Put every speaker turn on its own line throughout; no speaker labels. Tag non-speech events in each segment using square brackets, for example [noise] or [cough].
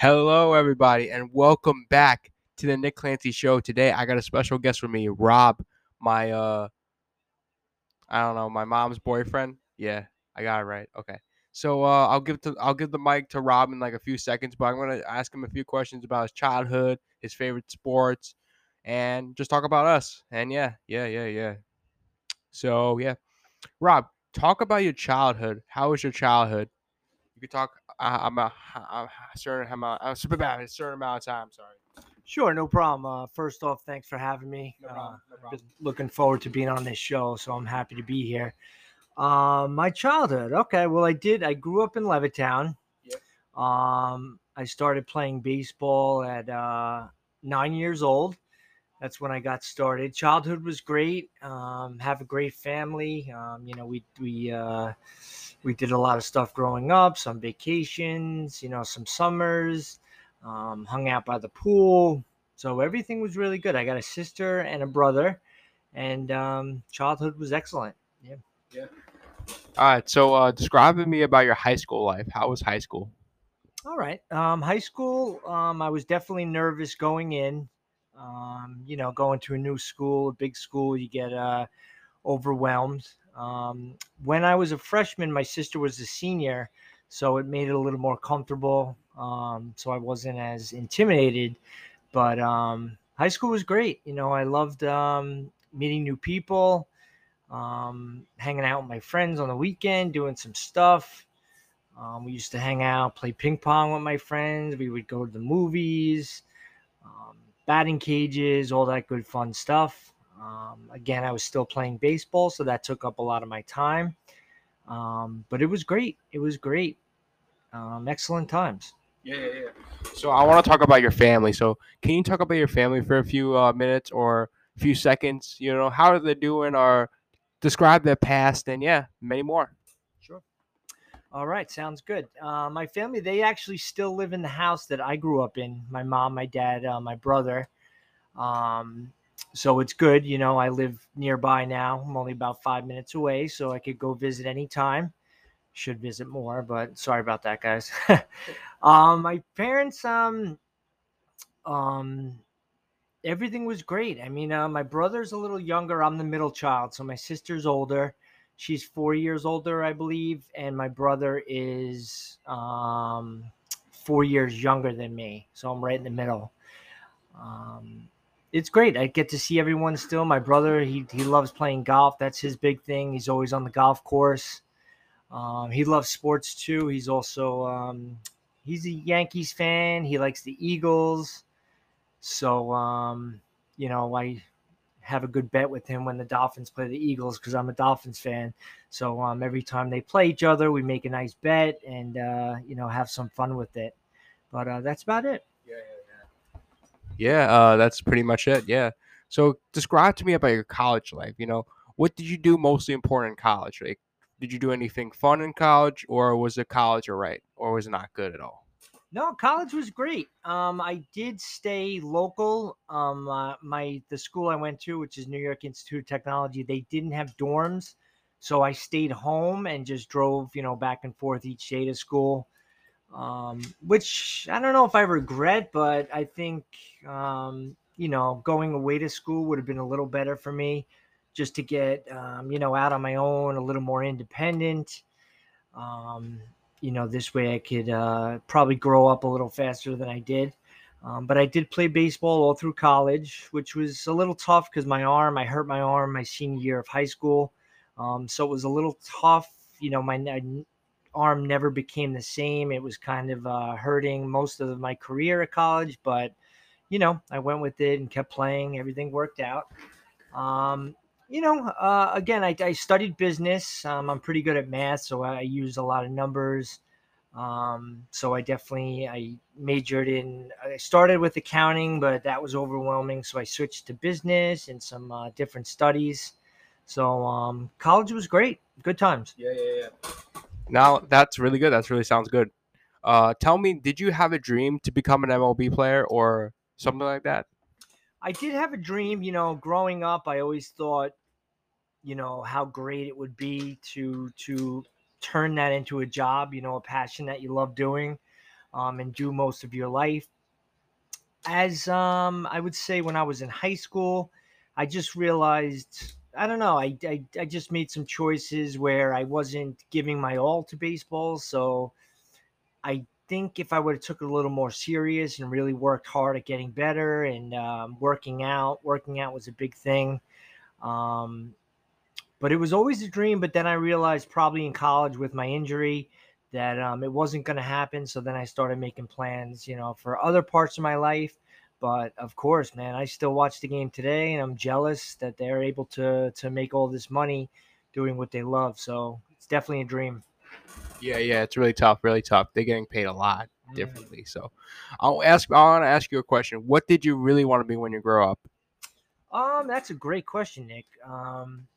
Hello, everybody, and welcome back to the Nick Clancy Show. Today, I got a special guest with me, Rob, my uh, I don't know, my mom's boyfriend. Yeah, I got it right. Okay, so uh, I'll give to I'll give the mic to Rob in like a few seconds, but I'm gonna ask him a few questions about his childhood, his favorite sports, and just talk about us. And yeah, yeah, yeah, yeah. So yeah, Rob, talk about your childhood. How was your childhood? You could talk uh, about a certain amount, a certain amount of time. Sorry.
Sure, no problem. Uh, first off, thanks for having me.
No
Uh,
problem, no problem.
looking forward to being on this show, so I'm happy to be here. Um, my childhood. Okay, well, I did. I grew up in Levittown.
Yeah.
Um, I started playing baseball at uh, nine years old. That's when I got started. Childhood was great. Um, have a great family. Um, you know, we we uh, we did a lot of stuff growing up. Some vacations. You know, some summers. Um, hung out by the pool. So everything was really good. I got a sister and a brother, and um, childhood was excellent. Yeah. Yeah.
All right. So, uh, describe to me about your high school life. How was high school?
All right. Um, high school, um, I was definitely nervous going in. Um, you know, going to a new school, a big school, you get uh, overwhelmed. Um, when I was a freshman, my sister was a senior, so it made it a little more comfortable. Um, so I wasn't as intimidated. But um, high school was great. You know, I loved um, meeting new people, um, hanging out with my friends on the weekend, doing some stuff. Um, we used to hang out, play ping pong with my friends. We would go to the movies, batting cages, all that good fun stuff. Um, again, I was still playing baseball, so that took up a lot of my time. Um, but it was great. It was great. Um, excellent times.
Yeah, yeah, yeah. So, I want to talk about your family. So, can you talk about your family for a few uh, minutes or a few seconds? You know, how are they doing? Or describe their past, and yeah, many more.
Sure. All right, sounds good. Uh, my family, they actually still live in the house that I grew up in. My mom, my dad, uh, my brother. Um, so it's good. You know, I live nearby now. I'm only about five minutes away, so I could go visit anytime. Should visit more, but sorry about that, guys. [laughs] um, my parents, um, um, everything was great. I mean, uh, my brother's a little younger. I'm the middle child, so my sister's older. She's four years older, I believe, and my brother is um, four years younger than me. So I'm right in the middle. Um, it's great. I get to see everyone still. My brother, he he loves playing golf. That's his big thing. He's always on the golf course. Um, he loves sports too. He's also um, he's a Yankees fan. He likes the Eagles. So um, you know, I have a good bet with him when the Dolphins play the Eagles because I'm a Dolphins fan. So um, every time they play each other, we make a nice bet and uh, you know have some fun with it. But uh, that's about it.
Yeah, uh, that's pretty much it. Yeah. So, describe to me about your college life. You know, what did you do mostly important in college? Like, did you do anything fun in college, or was it college all right, or was it not good at all?
No, college was great. Um, I did stay local. Um, uh, my the school I went to, which is New York Institute of Technology, they didn't have dorms, so I stayed home and just drove, you know, back and forth each day to school. Um, which I don't know if I regret, but I think um, you know going away to school would have been a little better for me, just to get um, you know out on my own, a little more independent. Um, you know, this way I could uh, probably grow up a little faster than I did. Um, but I did play baseball all through college, which was a little tough because my arm, I hurt my arm my senior year of high school. Um, so it was a little tough. You know, my arm never became the same. It was kind of uh, hurting most of my career at college, but, you know, I went with it and kept playing. Everything worked out. Um, you know, uh, again, I, I studied business. Um, I'm pretty good at math, so I use a lot of numbers. Um, so I definitely I majored in. I started with accounting, but that was overwhelming, so I switched to business and some uh, different studies. So um, college was great, good times.
Yeah, yeah, yeah. Now that's really good. That's really sounds good. Uh, tell me, did you have a dream to become an MLB player or something like that?
I did have a dream, you know, growing up, I always thought, you know, how great it would be to to turn that into a job, you know, a passion that you love doing. um, and do most of your life. As um, I would say, when I was in high school, I just realized I don't know. I, I, I just made some choices where I wasn't giving my all to baseball. So I think if I would have took it a little more serious and really worked hard at getting better and um, working out, working out was a big thing. Um, but it was always a dream. But then I realized probably in college with my injury that um, it wasn't going to happen. So then I started making plans, you know, for other parts of my life. But of course, man, I still watch the game today, and I'm jealous that they're able to to make all this money doing what they love. So it's definitely a dream.
Yeah, yeah, it's really tough, really tough. They're getting paid a lot
Mm.
differently. So I'll ask. I want to ask you a question. What did you really want to be when you grow up?
Um, that's a great question, Nick. Um,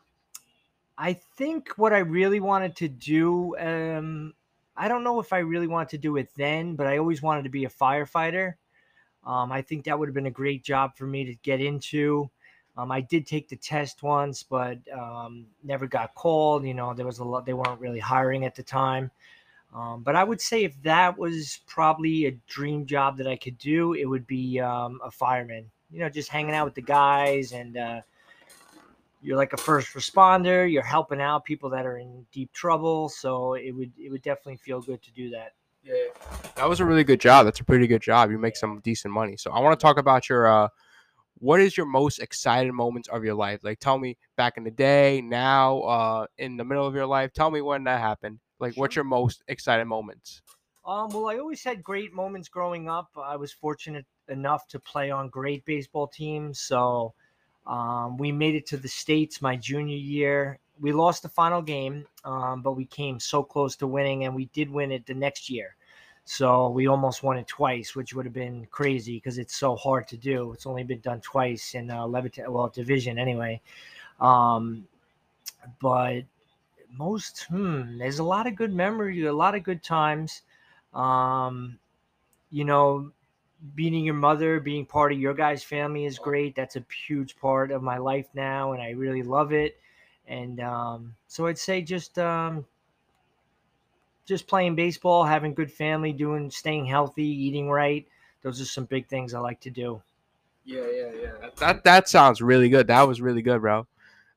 I think what I really wanted to do, um, I don't know if I really wanted to do it then, but I always wanted to be a firefighter. Um, I think that would have been a great job for me to get into. Um, I did take the test once, but um, never got called. You know, there was a lot; they weren't really hiring at the time. Um, but I would say if that was probably a dream job that I could do, it would be um, a fireman. You know, just hanging out with the guys, and uh, you're like a first responder. You're helping out people that are in deep trouble. So it would it would definitely feel good to do that.
Yeah, that was a really good job. That's a pretty good job. You make some decent money. So I want to talk about your. uh What is your most exciting moments of your life? Like, tell me back in the day, now, uh, in the middle of your life. Tell me when that happened. Like, what's your most exciting moments?
Um, well, I always had great moments growing up. I was fortunate enough to play on great baseball teams. So um, we made it to the States my junior year. We lost the final game, um, but we came so close to winning, and we did win it the next year. So we almost won it twice, which would have been crazy because it's so hard to do. It's only been done twice in uh, Levittown, well, division anyway. Um, but most, hmm, there's a lot of good memory, a lot of good times um, you know, meeting your mother, being part of your guys' family is great. That's a huge part of my life now, and I really love it. And um, so I'd say just um, just playing baseball, having good family, doing, staying healthy, eating right. Those are some big things I like to do.
Yeah, yeah, yeah. That that sounds really good. That was really good, bro.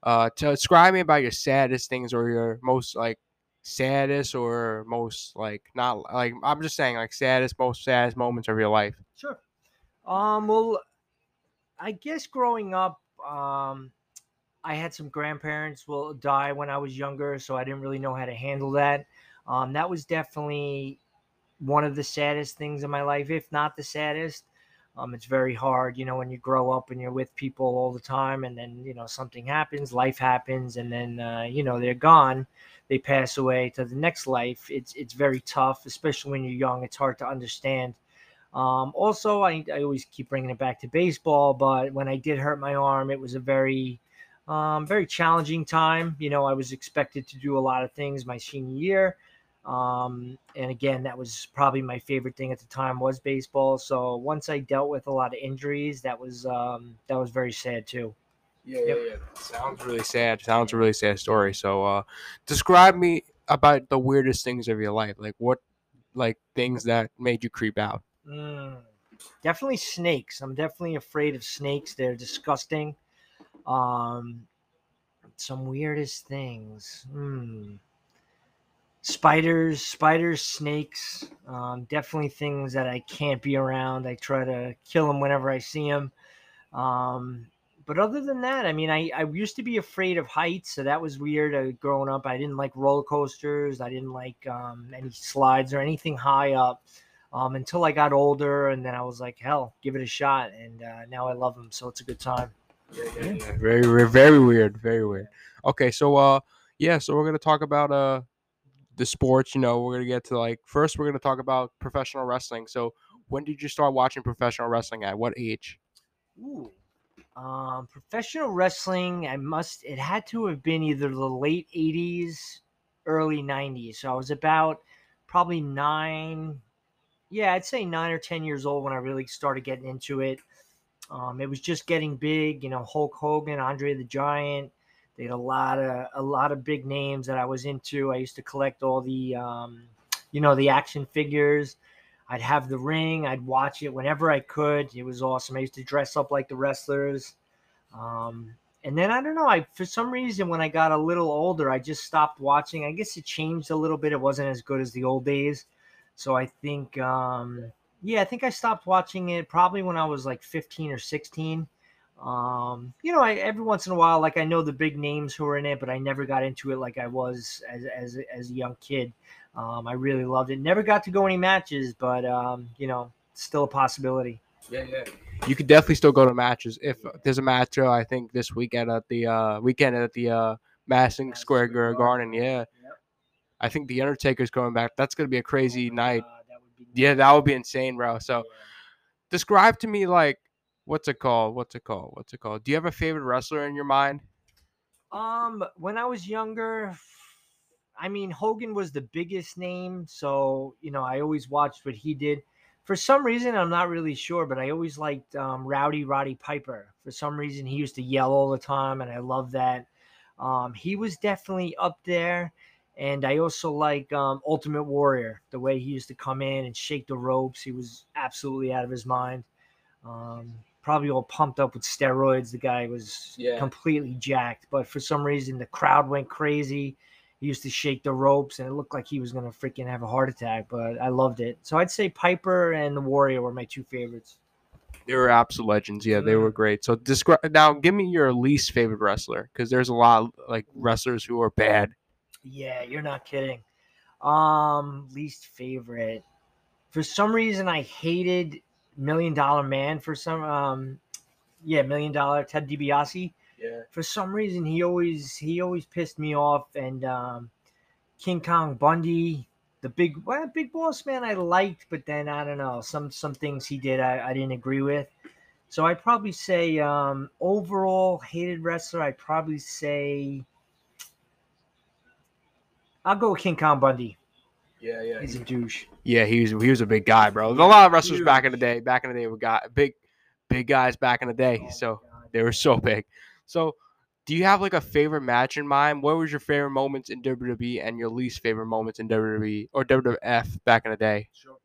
Uh, to describe me about your saddest things or your most like saddest or most like not like I'm just saying like saddest, most saddest moments of your life.
Sure. Um, well, I guess growing up, um, I had some grandparents will die when I was younger, so I didn't really know how to handle that. Um, that was definitely one of the saddest things in my life, if not the saddest. Um, it's very hard, you know, when you grow up and you're with people all the time, and then you know something happens, life happens, and then uh, you know they're gone, they pass away to the next life. It's it's very tough, especially when you're young. It's hard to understand. Um, also, I, I always keep bringing it back to baseball, but when I did hurt my arm, it was a very, um, very challenging time. You know, I was expected to do a lot of things my senior year. Um, and again, that was probably my favorite thing at the time was baseball. So once I dealt with a lot of injuries, that was, um, that was very sad too.
Yeah, yeah, yeah. Sounds really sad. Sounds a really sad story. So, uh, describe me about the weirdest things of your life. Like what, like things that made you creep out.
Mm, definitely snakes. I'm definitely afraid of snakes. They're disgusting. Um, some weirdest things. Hmm. Spiders, spiders, snakes. Um, definitely things that I can't be around. I try to kill them whenever I see them. Um, but other than that, I mean, I, I used to be afraid of heights, so that was weird. Uh, growing up, I didn't like roller coasters. I didn't like um, any slides or anything high up um, until I got older, and then I was like, hell, give it a shot, and uh, now I love them, so it's a good time.
Yeah. Very, very, very weird. Very weird. Okay, so uh, yeah, so we're gonna talk about uh the sports. You know, we're gonna get to like first, we're gonna talk about professional wrestling. So, when did you start watching professional wrestling? At what age?
Ooh. Um, professional wrestling, I must, it had to have been either the late 80s, early 90s. So I was about probably nine, yeah, I'd say nine or 10 years old when I really started getting into it. Um, it was just getting big, you know, Hulk Hogan, Andre the Giant. They had a lot of a lot of big names that I was into. I used to collect all the, um, you know, the action figures. I'd have the ring. I'd watch it whenever I could. It was awesome. I used to dress up like the wrestlers. Um, and then I don't know. I for some reason when I got a little older, I just stopped watching. I guess it changed a little bit. It wasn't as good as the old days. So I think, um, yeah, I think I stopped watching it probably when I was like 15 or 16. Um, you know, I, every once in a while, like I know the big names who are in it, but I never got into it like I was as as, as a young kid. Um, I really loved it. Never got to go any matches, but um, you know, still a possibility.
Yeah, yeah. You could definitely still go to matches if there's a match. Uh, I think this weekend at the uh, weekend at the uh, Madison Square Garden. Yeah,
Yep.
I think the Undertaker's coming back. That's gonna be a crazy
my
night.
God, that would be
Yeah, that would be insane, bro. So describe to me like what's it called? What's it called? What's it called? Do you have a favorite wrestler in your mind?
Um, when I was younger, I mean, Hogan was the biggest name, so you know, I always watched what he did. For some reason, I'm not really sure, but I always liked um, Rowdy Roddy Piper. For some reason, he used to yell all the time, and I love that. Um, he was definitely up there, and I also like um, Ultimate Warrior. The way he used to come in and shake the ropes, he was absolutely out of his mind. Um, probably all pumped up with steroids. The guy was
Yeah.
completely jacked, but for some reason the crowd went crazy. He used to shake the ropes, and it looked like he was gonna freaking have a heart attack. But I loved it. So I'd say Piper and the Warrior were my two favorites.
They were absolute legends. Yeah, they were great. So describe now. Give me your least favorite wrestler because there's a lot like wrestlers who are bad.
Yeah, you're not kidding. Um, least favorite. For some reason, I hated Million Dollar Man. For some, um, yeah, Million Dollar Ted DiBiase.
Yeah.
For some reason, he always he always pissed me off. And um, King Kong Bundy, the big well, big boss man, I liked, but then I don't know some some things he did I, I didn't agree with. So I'd probably say um, overall hated wrestler. I'd probably say I'll go with King Kong Bundy.
Yeah, yeah.
He's a douche.
Yeah, he was he was a big guy, bro. A lot of wrestlers
Huge.
back in the day, back in the day, were got big, big guys back in the day.
Oh,
so
God.
they were so big. So, do you have like a favorite match in mind? What was your favorite moments in WWE and your least favorite moments in WWE or WWF back in the day?
Sure.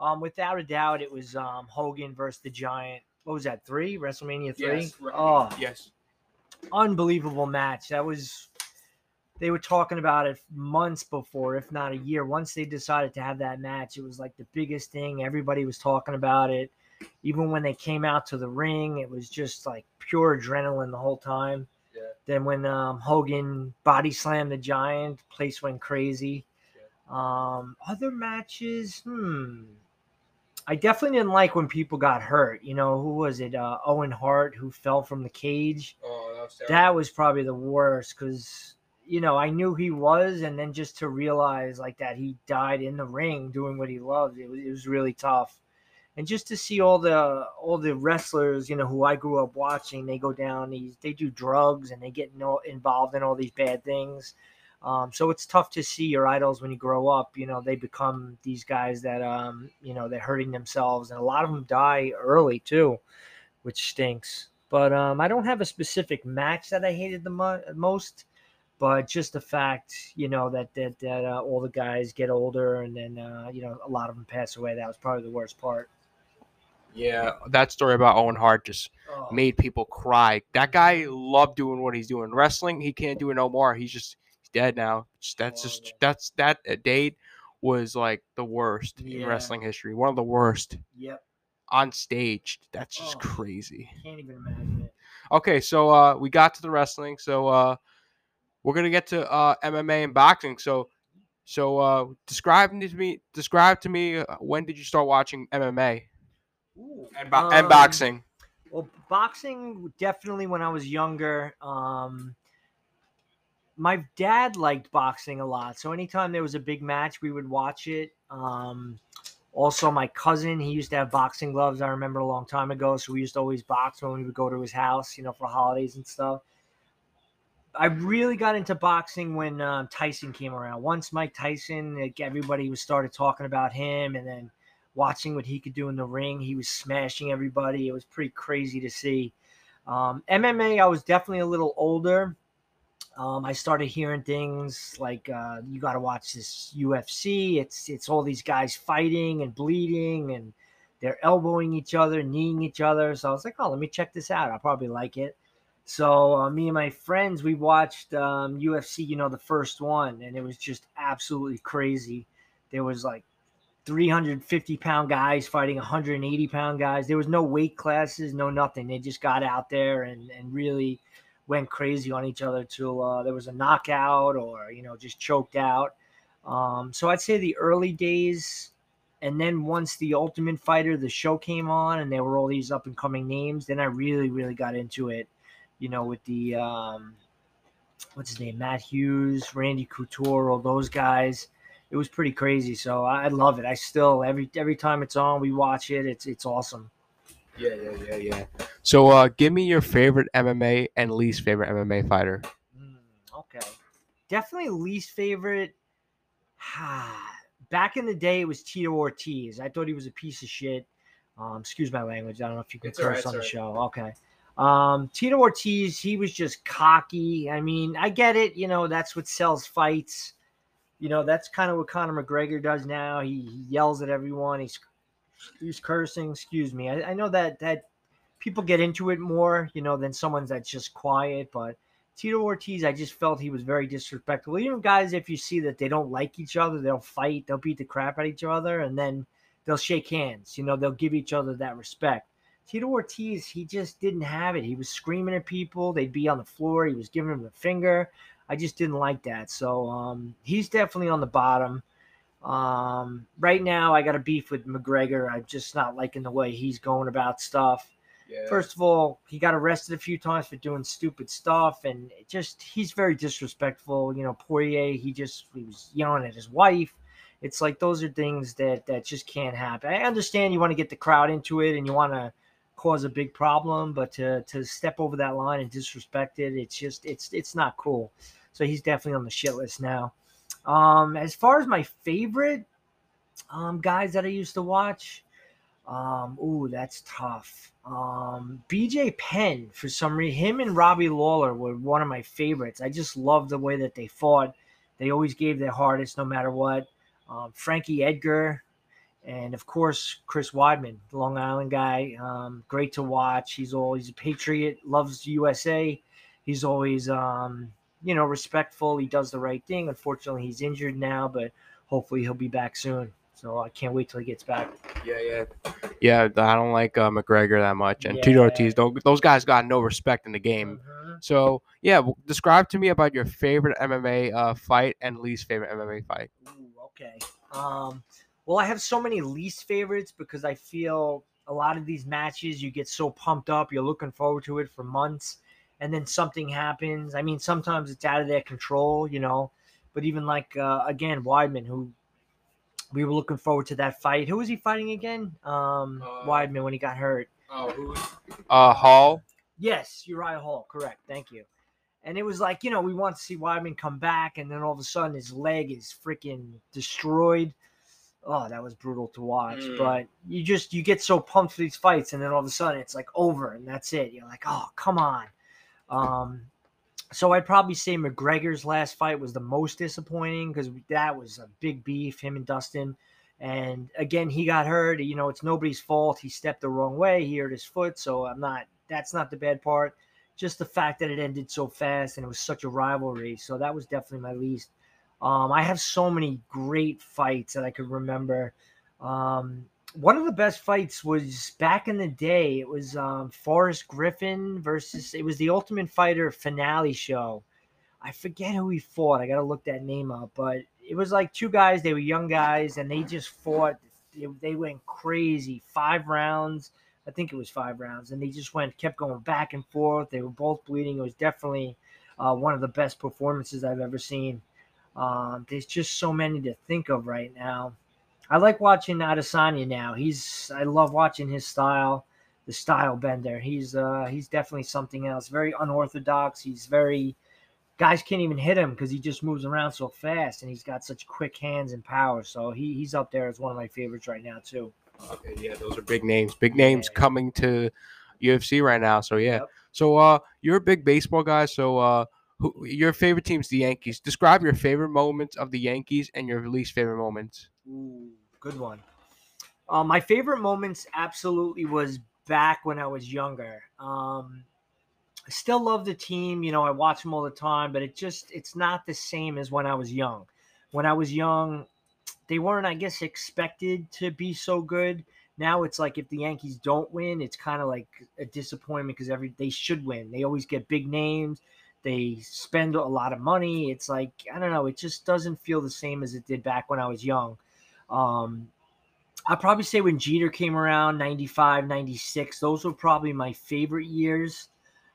Um, without a doubt, it was um, Hogan versus the Giant. What was that? Three WrestleMania three. Oh,
yes.
unbelievable match. That was. They were talking about it months before, if not a year. Once they decided to have that match, it was like the biggest thing. Everybody was talking about it. Even when they came out to the ring, it was just like pure adrenaline the whole time.
Yeah.
Then when um, Hogan body slammed the Giant, place went crazy. Um, other matches, hmm. I definitely didn't like when people got hurt. You know, who was it? Uh, Owen Hart, who fell from the cage.
Oh, that was
That was probably the worst because, you know, I knew he was, and then just to realize like that he died in the ring doing what he loved, it was, it was really tough. And just to see all the all the wrestlers, you know, who I grew up watching, they go down these, they do drugs and they get no, involved in all these bad things. Um, so it's tough to see your idols when you grow up. You know, they become these guys that, um, you know, they're hurting themselves, and a lot of them die early too, which stinks. But um, I don't have a specific match that I hated the mo- most, but just the fact, you know, that that that uh, all the guys get older, and then uh, you know, a lot of them pass away. That was probably the worst part.
Yeah, that story about Owen Hart just
Oh,
made people cry. That guy loved doing what he's doing. Wrestling, he can't do it no more. He's just he's dead now. That's just that's that uh, date was like the worst in wrestling history. One of the worst
Yep,
on stage. That's just
Oh.
crazy.
can't even imagine it.
Okay, so uh we got to the wrestling. So uh we're gonna get to uh MMA and boxing. So so uh describe to me describe to me uh, when did you start watching MMA
Ooh.
and, bo- and
Um,
boxing?
Well, boxing definitely when I was younger. Um, my dad liked boxing a lot, so anytime there was a big match, we would watch it. Um, also, my cousin, he used to have boxing gloves. I remember a long time ago, so we used to always box when we would go to his house, you know, for holidays and stuff. I really got into boxing when um, Tyson came around. Once Mike Tyson, like everybody was started talking about him, and then watching what he could do in the ring. He was smashing everybody. It was pretty crazy to see. Um, MMA, I was definitely a little older. um, I started hearing things like uh, you got to watch this UFC. It's it's all these guys fighting and bleeding and they're elbowing each other, kneeing each other. So I was like, oh, let me check this out. I'll probably like it. So uh, me and my friends, we watched um, UFC, you know, the first one, and it was just absolutely crazy. There was like 350 pound guys fighting 180 pound guys. There was no weight classes, no nothing. They just got out there and, and really went crazy on each other till uh, there was a knockout or, you know, just choked out. Um, so I'd say the early days, and then once the Ultimate Fighter, the show came on, and there were all these up and coming names, then I really, really got into it you know, with the um, what's his name, Matt Hughes, Randy Couture, all those guys. It was pretty crazy. So I love it. I still every every time it's on, we watch it. It's it's awesome.
Yeah, yeah, yeah, yeah. So uh, give me your favorite MMA and least favorite MMA fighter.
Mm, okay, definitely least favorite. [sighs] Back in the day, it was Tito Ortiz. I thought he was a piece of shit. Um, excuse my language. I don't know if you can it's curse right, on the right. show. Okay. Um, Tito Ortiz, he was just cocky. I mean, I get it. You know, that's what sells fights. You know, that's kind of what Conor McGregor does now. He, he yells at everyone. He's he's cursing. Excuse me. I, I know that that people get into it more, you know, than someone that's just quiet. But Tito Ortiz, I just felt he was very disrespectful. Even guys, if you see that they don't like each other, they'll fight, they'll beat the crap out of each other, and then they'll shake hands. You know, they'll give each other that respect. Tito Ortiz, he just didn't have it. He was screaming at people. They'd be on the floor. He was giving them the finger. I just didn't like that. So um, he's definitely on the bottom. Um, right now, I got a beef with McGregor. I'm just not liking the way he's going about stuff. Yeah. First of all, he got arrested a few times for doing stupid stuff, and just he's very disrespectful. You know, Poirier, he just he was yelling at his wife. It's like those are things that that just can't happen. I understand you want to get the crowd into it, and you want to cause a big problem, but to to step over that line and disrespect it, it's just it's it's not cool. So he's definitely on the shit list now. Um, as far as my favorite um, guys that I used to watch, um, ooh, that's tough. Um, BJ Penn, for some reason, him and Robbie Lawler were one of my favorites. I just love the way that they fought. They always gave their hardest no matter what. Um, Frankie Edgar, and of course Chris Weidman, the Long Island guy, um, great to watch. He's always a patriot, loves USA. He's always, um, you know, respectful. He does the right thing. Unfortunately, he's injured now, but hopefully he'll be back soon. So I can't wait till he gets back.
Yeah, yeah, yeah. I don't like uh, McGregor that much, and yeah. Tito Ortiz. Those guys got no respect in the game. Mm-hmm. So yeah, describe to me about your favorite MMA uh, fight and least favorite MMA fight.
Ooh, okay. Um, well, I have so many least favorites because I feel a lot of these matches you get so pumped up, you're looking forward to it for months, and then something happens. I mean, sometimes it's out of their control, you know. But even like uh, again, Weidman, who we were looking forward to that fight. Who was he fighting again? Um, uh, Weidman when he got hurt.
Oh, who? Uh, Hall.
Yes, Uriah Hall. Correct. Thank you. And it was like you know we want to see Weidman come back, and then all of a sudden his leg is freaking destroyed oh, that was brutal to watch. Mm. But you just you get so pumped for these fights, and then all of a sudden it's like over, and that's it. You're like, oh, come on. Um, so I'd probably say McGregor's last fight was the most disappointing because that was a big beef, him and Dustin. And again, he got hurt. You know, it's nobody's fault. He stepped the wrong way. He hurt his foot. So I'm not. That's not the bad part. Just the fact that it ended so fast and it was such a rivalry. So that was definitely my least. Um, I have so many great fights that I could remember. Um, one of the best fights was back in the day. It was um, Forrest Griffin versus. It was the Ultimate Fighter finale show. I forget who he fought. I got to look that name up. But it was like two guys. They were young guys, and they just fought. They, they went crazy. Five rounds. I think it was five rounds, and they just went, kept going back and forth. They were both bleeding. It was definitely uh, one of the best performances I've ever seen. Um, there's just so many to think of right now. I like watching Adesanya now. He's I love watching his style, the style bender. He's uh he's definitely something else. Very unorthodox. He's very guys can't even hit him because he just moves around so fast and he's got such quick hands and power. So he, he's up there as one of my favorites right now too.
Okay, yeah, those are big names. Big names yeah. coming to UFC right now. So yeah. Yep. So uh you're a big baseball guy, so uh Who your favorite team's the Yankees? Describe your favorite moments of the Yankees and your least favorite moments.
Ooh, good one. Uh, my favorite moments absolutely was back when I was younger. Um, I still love the team. You know, I watch them all the time, but it just it's not the same as when I was young. When I was young, they weren't, I guess, expected to be so good. Now it's like if the Yankees don't win, it's kind of like a disappointment because every they should win. They always get big names. They spend a lot of money. It's like I don't know. It just doesn't feel the same as it did back when I was young. Um, I'd probably say when Jeter came around, 95, 96, those were probably my favorite years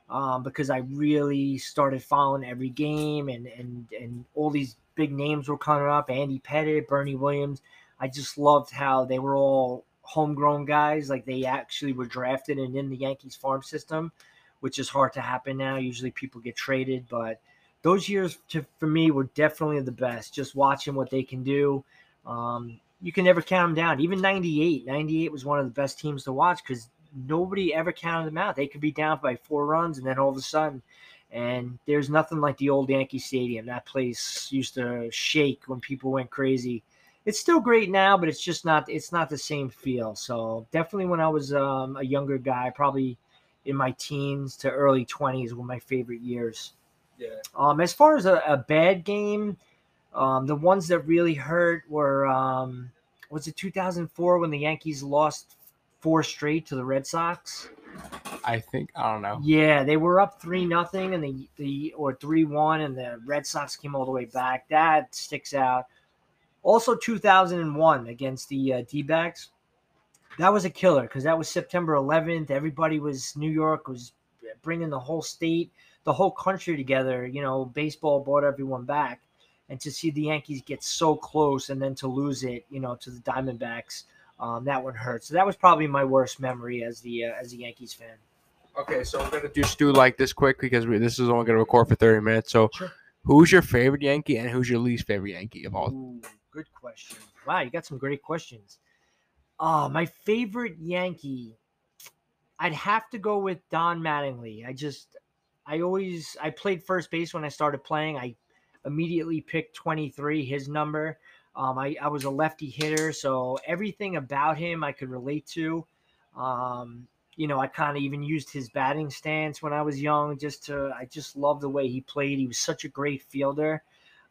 um, because I really started following every game and, and, and all these big names were coming up Andy Pettitte, Bernie Williams. I just loved how they were all homegrown guys. Like they actually were drafted and in the Yankees farm system, which is hard to happen now. Usually people get traded, but those years to, for me were definitely the best. Just watching what they can do. Um, you can never count them down. Even 98, 98 was one of the best teams to watch because nobody ever counted them out. They could be down by four runs and then all of a sudden, and there's nothing like the old Yankee Stadium. That place used to shake when people went crazy. It's still great now, but it's just not. It's not the same feel. So definitely, when I was um, a younger guy, probably in my teens to early twenties, were my favorite years.
Yeah.
Um, as far as a, a bad game, um, the ones that really hurt were um, was it 2004 when the Yankees lost four straight to the Red Sox?
I think I don't know.
Yeah, they were up three nothing, and the the or three one, and the Red Sox came all the way back. That sticks out. Also, 2001 against the uh, D-backs. That was a killer because that was September 11th. Everybody was New York was bringing the whole state, the whole country together. You know, baseball brought everyone back, and to see the Yankees get so close and then to lose it, you know, to the Diamondbacks, um, that one hurt. So that was probably my worst memory as the uh, as a Yankees fan.
Okay, so we're gonna just do like this quick because we, this is only gonna record for thirty minutes. So,
Sure.
who's your favorite Yankee and who's your least favorite Yankee of all?
Ooh, good question. Wow, you got some great questions. Oh, my favorite Yankee, I'd have to go with Don Mattingly. I just, I always, I played first base when I started playing. I immediately picked 23, his number. Um, I, I was a lefty hitter, so everything about him I could relate to. Um, you know, I kind of even used his batting stance when I was young just to, I just loved the way he played. He was such a great fielder.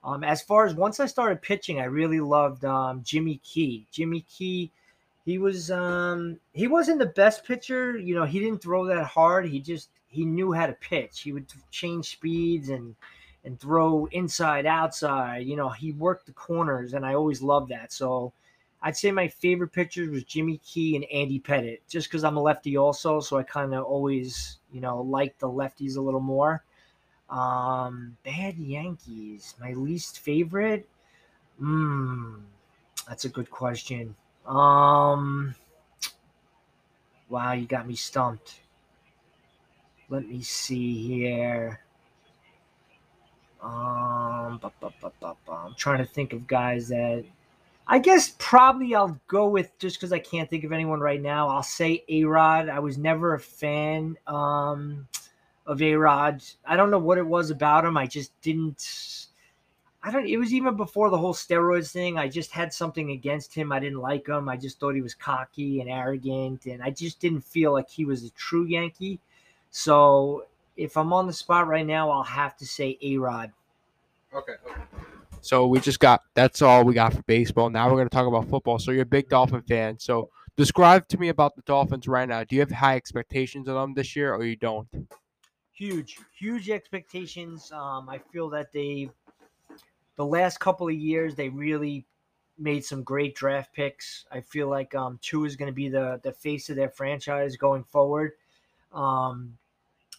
Um, as far as once I started pitching, I really loved um, Jimmy Key. Jimmy Key, he was um, he wasn't the best pitcher. You know, he didn't throw that hard. He just he knew how to pitch. He would change speeds and and throw inside, outside. You know, he worked the corners, and I always loved that. So I'd say my favorite pitchers was Jimmy Key and Andy Pettitte, just because I'm a lefty also. So I kind of always, you know, like the lefties a little more. Um, bad Yankees. My least favorite. Hmm, that's a good question. Um, wow, you got me stumped. Let me see here. Um, bu- bu- bu- I'm trying to think of guys that. I guess probably I'll go with just because I can't think of anyone right now. I'll say A Rod. I was never a fan um, of A Rod. I don't know what it was about him. I just didn't. I don't. It was even before the whole steroids thing. I just had something against him. I didn't like him. I just thought he was cocky and arrogant, and I just didn't feel like he was a true Yankee. So if I'm on the spot right now, I'll have to say A Rod.
Okay. So we just got that's all we got for baseball. Now we're gonna talk about football. So you're a big Dolphin fan. So describe to me about the Dolphins right now. Do you have high expectations of them this year, or you don't?
huge, huge expectations. Um, I feel that they, the last couple of years, they really made some great draft picks. I feel like um, is going to be the the face of their franchise going forward. Um,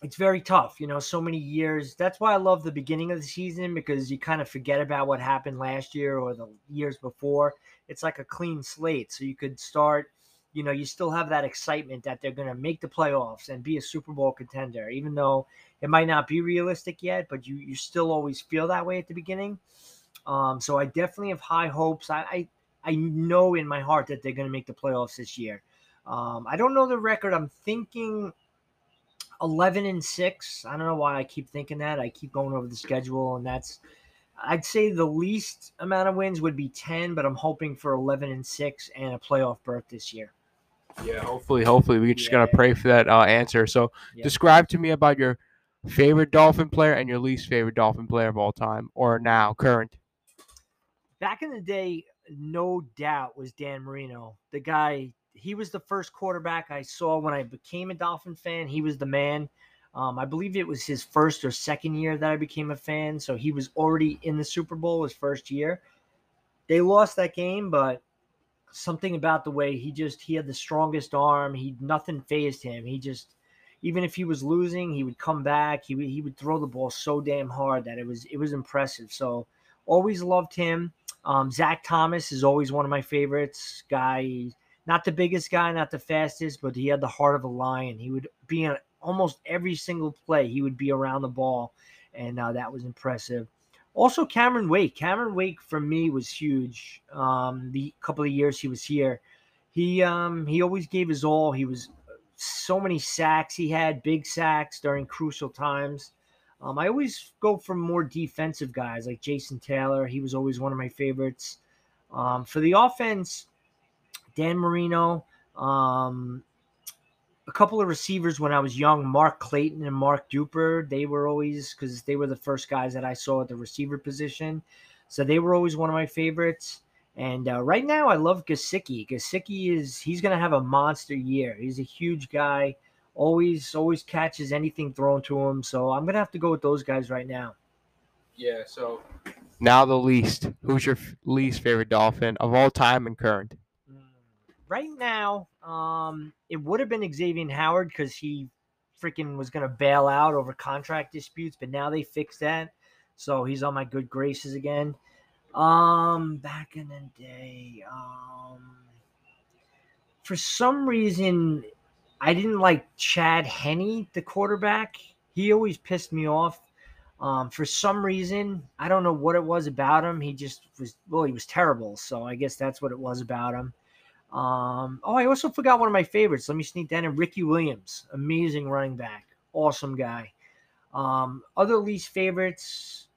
it's very tough, you know. So many years. That's why I love the beginning of the season because you kind of forget about what happened last year or the years before. It's like a clean slate, so you could start you know, you still have that excitement that they're going to make the playoffs and be a Super Bowl contender, even though it might not be realistic yet, but you you still always feel that way at the beginning. Um, so I definitely have high hopes. I, I I know in my heart that they're going to make the playoffs this year. Um, I don't know the record. I'm thinking 11 and 6. I don't know why I keep thinking that. I keep going over the schedule, and that's, I'd say the least amount of wins would be 10, but I'm hoping for 11 and 6 and a playoff berth this year.
Yeah, hopefully, hopefully we just gotta pray for that uh, answer. So,
Yeah.
describe to me about your favorite Dolphin player and your least favorite Dolphin player of all time, or now current.
Back in the day, no doubt was Dan Marino. The guy, he was the first quarterback I saw when I became a Dolphin fan. He was the man. Um, I believe it was his first or second year that I became a fan. So he was already in the Super Bowl his first year. They lost that game, but something about the way he just he had the strongest arm. He nothing phased him. He just even if he was losing, he would come back. He would he would throw the ball so damn hard that it was it was impressive. So always loved him. Um, Zach Thomas is always one of my favorites. Guy, not the biggest guy, not the fastest, but he had the heart of a lion. He would be on almost every single play. He would be around the ball, and uh, that was impressive. Also, Cameron Wake. Cameron Wake for me was huge. Um, the couple of years he was here, he um, he always gave his all. He was so many sacks. He had big sacks during crucial times. Um, I always go for more defensive guys like Jason Taylor. He was always one of my favorites. Um, for the offense, Dan Marino, um, a couple of receivers when I was young, Mark Clayton and Mark Duper. They were always because they were the first guys that I saw at the receiver position, so they were always one of my favorites. And uh, right now, I love Gesicki. Gesicki is he's going to have a monster year. He's a huge guy always always catches anything thrown to him. So I'm gonna have to go with those guys right now.
Yeah. So now the least. Who's your f- least favorite Dolphin of all time and current?
Right now, um, it would have been Xavier Howard because he freaking was gonna bail out over contract disputes, but now they fixed that, so he's on my good graces again. Um, back in the day, um, for some reason, I didn't like Chad Henne, the quarterback. He always pissed me off. Um, for some reason, I don't know what it was about him. He just was well, he was terrible. So I guess that's what it was about him. Um, oh, I also forgot one of my favorites. Let me sneak that in. Ricky Williams, amazing running back, awesome guy. Um, other least favorites,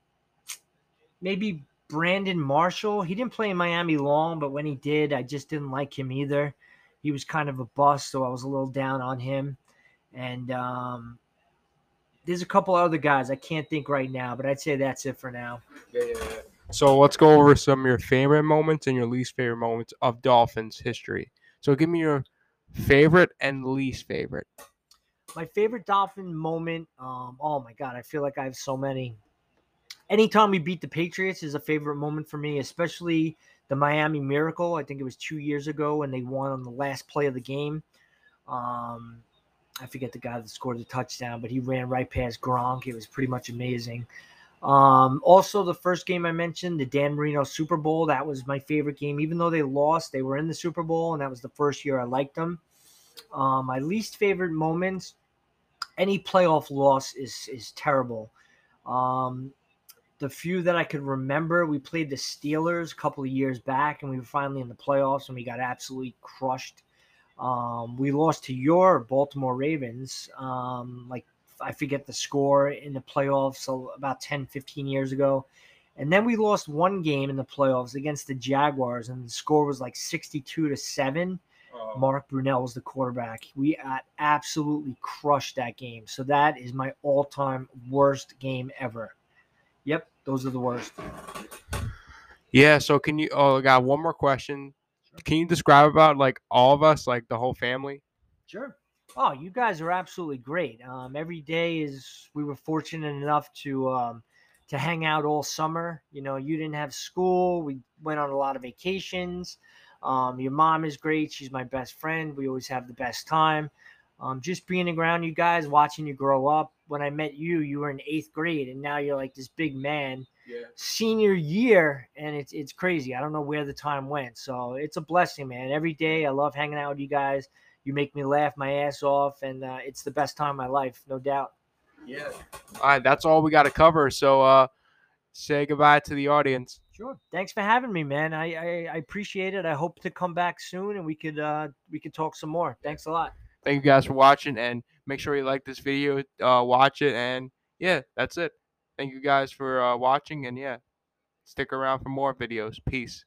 maybe Brandon Marshall. He didn't play in Miami long, but when he did, I just didn't like him either. He was kind of a bust, so I was a little down on him. And um, there's a couple other guys I can't think right now, but I'd say that's it for now.
Yeah, yeah, yeah. So let's go over some of your favorite moments and your least favorite moments of Dolphins history. So give me your favorite and least favorite.
My favorite Dolphin moment. Um, oh my god, I feel like I have so many. Anytime we beat the Patriots is a favorite moment for me, especially the Miami Miracle. I think it was two years ago when they won on the last play of the game. Um, I forget the guy that scored the touchdown, but he ran right past Gronk. It was pretty much amazing. Um, also, the first game I mentioned, the Dan Marino Super Bowl, that was my favorite game. Even though they lost, they were in the Super Bowl, and that was the first year I liked them. Um, my least favorite moments, any playoff loss is is terrible. Um, the few that I could remember, we played the Steelers a couple of years back, and we were finally in the playoffs, and we got absolutely crushed. Um, we lost to your Baltimore Ravens, um, like I forget the score in the playoffs so about 10, 15 years ago. And then we lost one game in the playoffs against the Jaguars, and the score was like 62 to 7. Mark Brunell was the quarterback. We uh, absolutely crushed that game. So that is my all time worst game ever. Yep, those are the worst.
Yeah. So can you? Oh, I got one more question. Can you describe about like all of us, like the whole family?
Sure. Oh, you guys are absolutely great. Um, every day is we were fortunate enough to um, to hang out all summer. You know, you didn't have school. We went on a lot of vacations. Um, your mom is great. She's my best friend. We always have the best time. Um, just being around you guys, watching you grow up. When I met you, you were in eighth grade, and now you're like this big man.
Yeah.
Senior year, and it's it's crazy. I don't know where the time went. So it's a blessing, man. Every day, I love hanging out with you guys. You make me laugh my ass off, and uh, it's the best time of my life, no doubt.
Yeah. All right. That's all we got to cover. So uh, say goodbye to the audience.
Sure. Thanks for having me, man. I, I I appreciate it. I hope to come back soon, and we could uh we could talk some more. Thanks a lot.
thank you guys for watching, and make sure you like this video, uh, watch it, and yeah, that's it. Thank you guys for uh, watching, and yeah, stick around for more videos. Peace.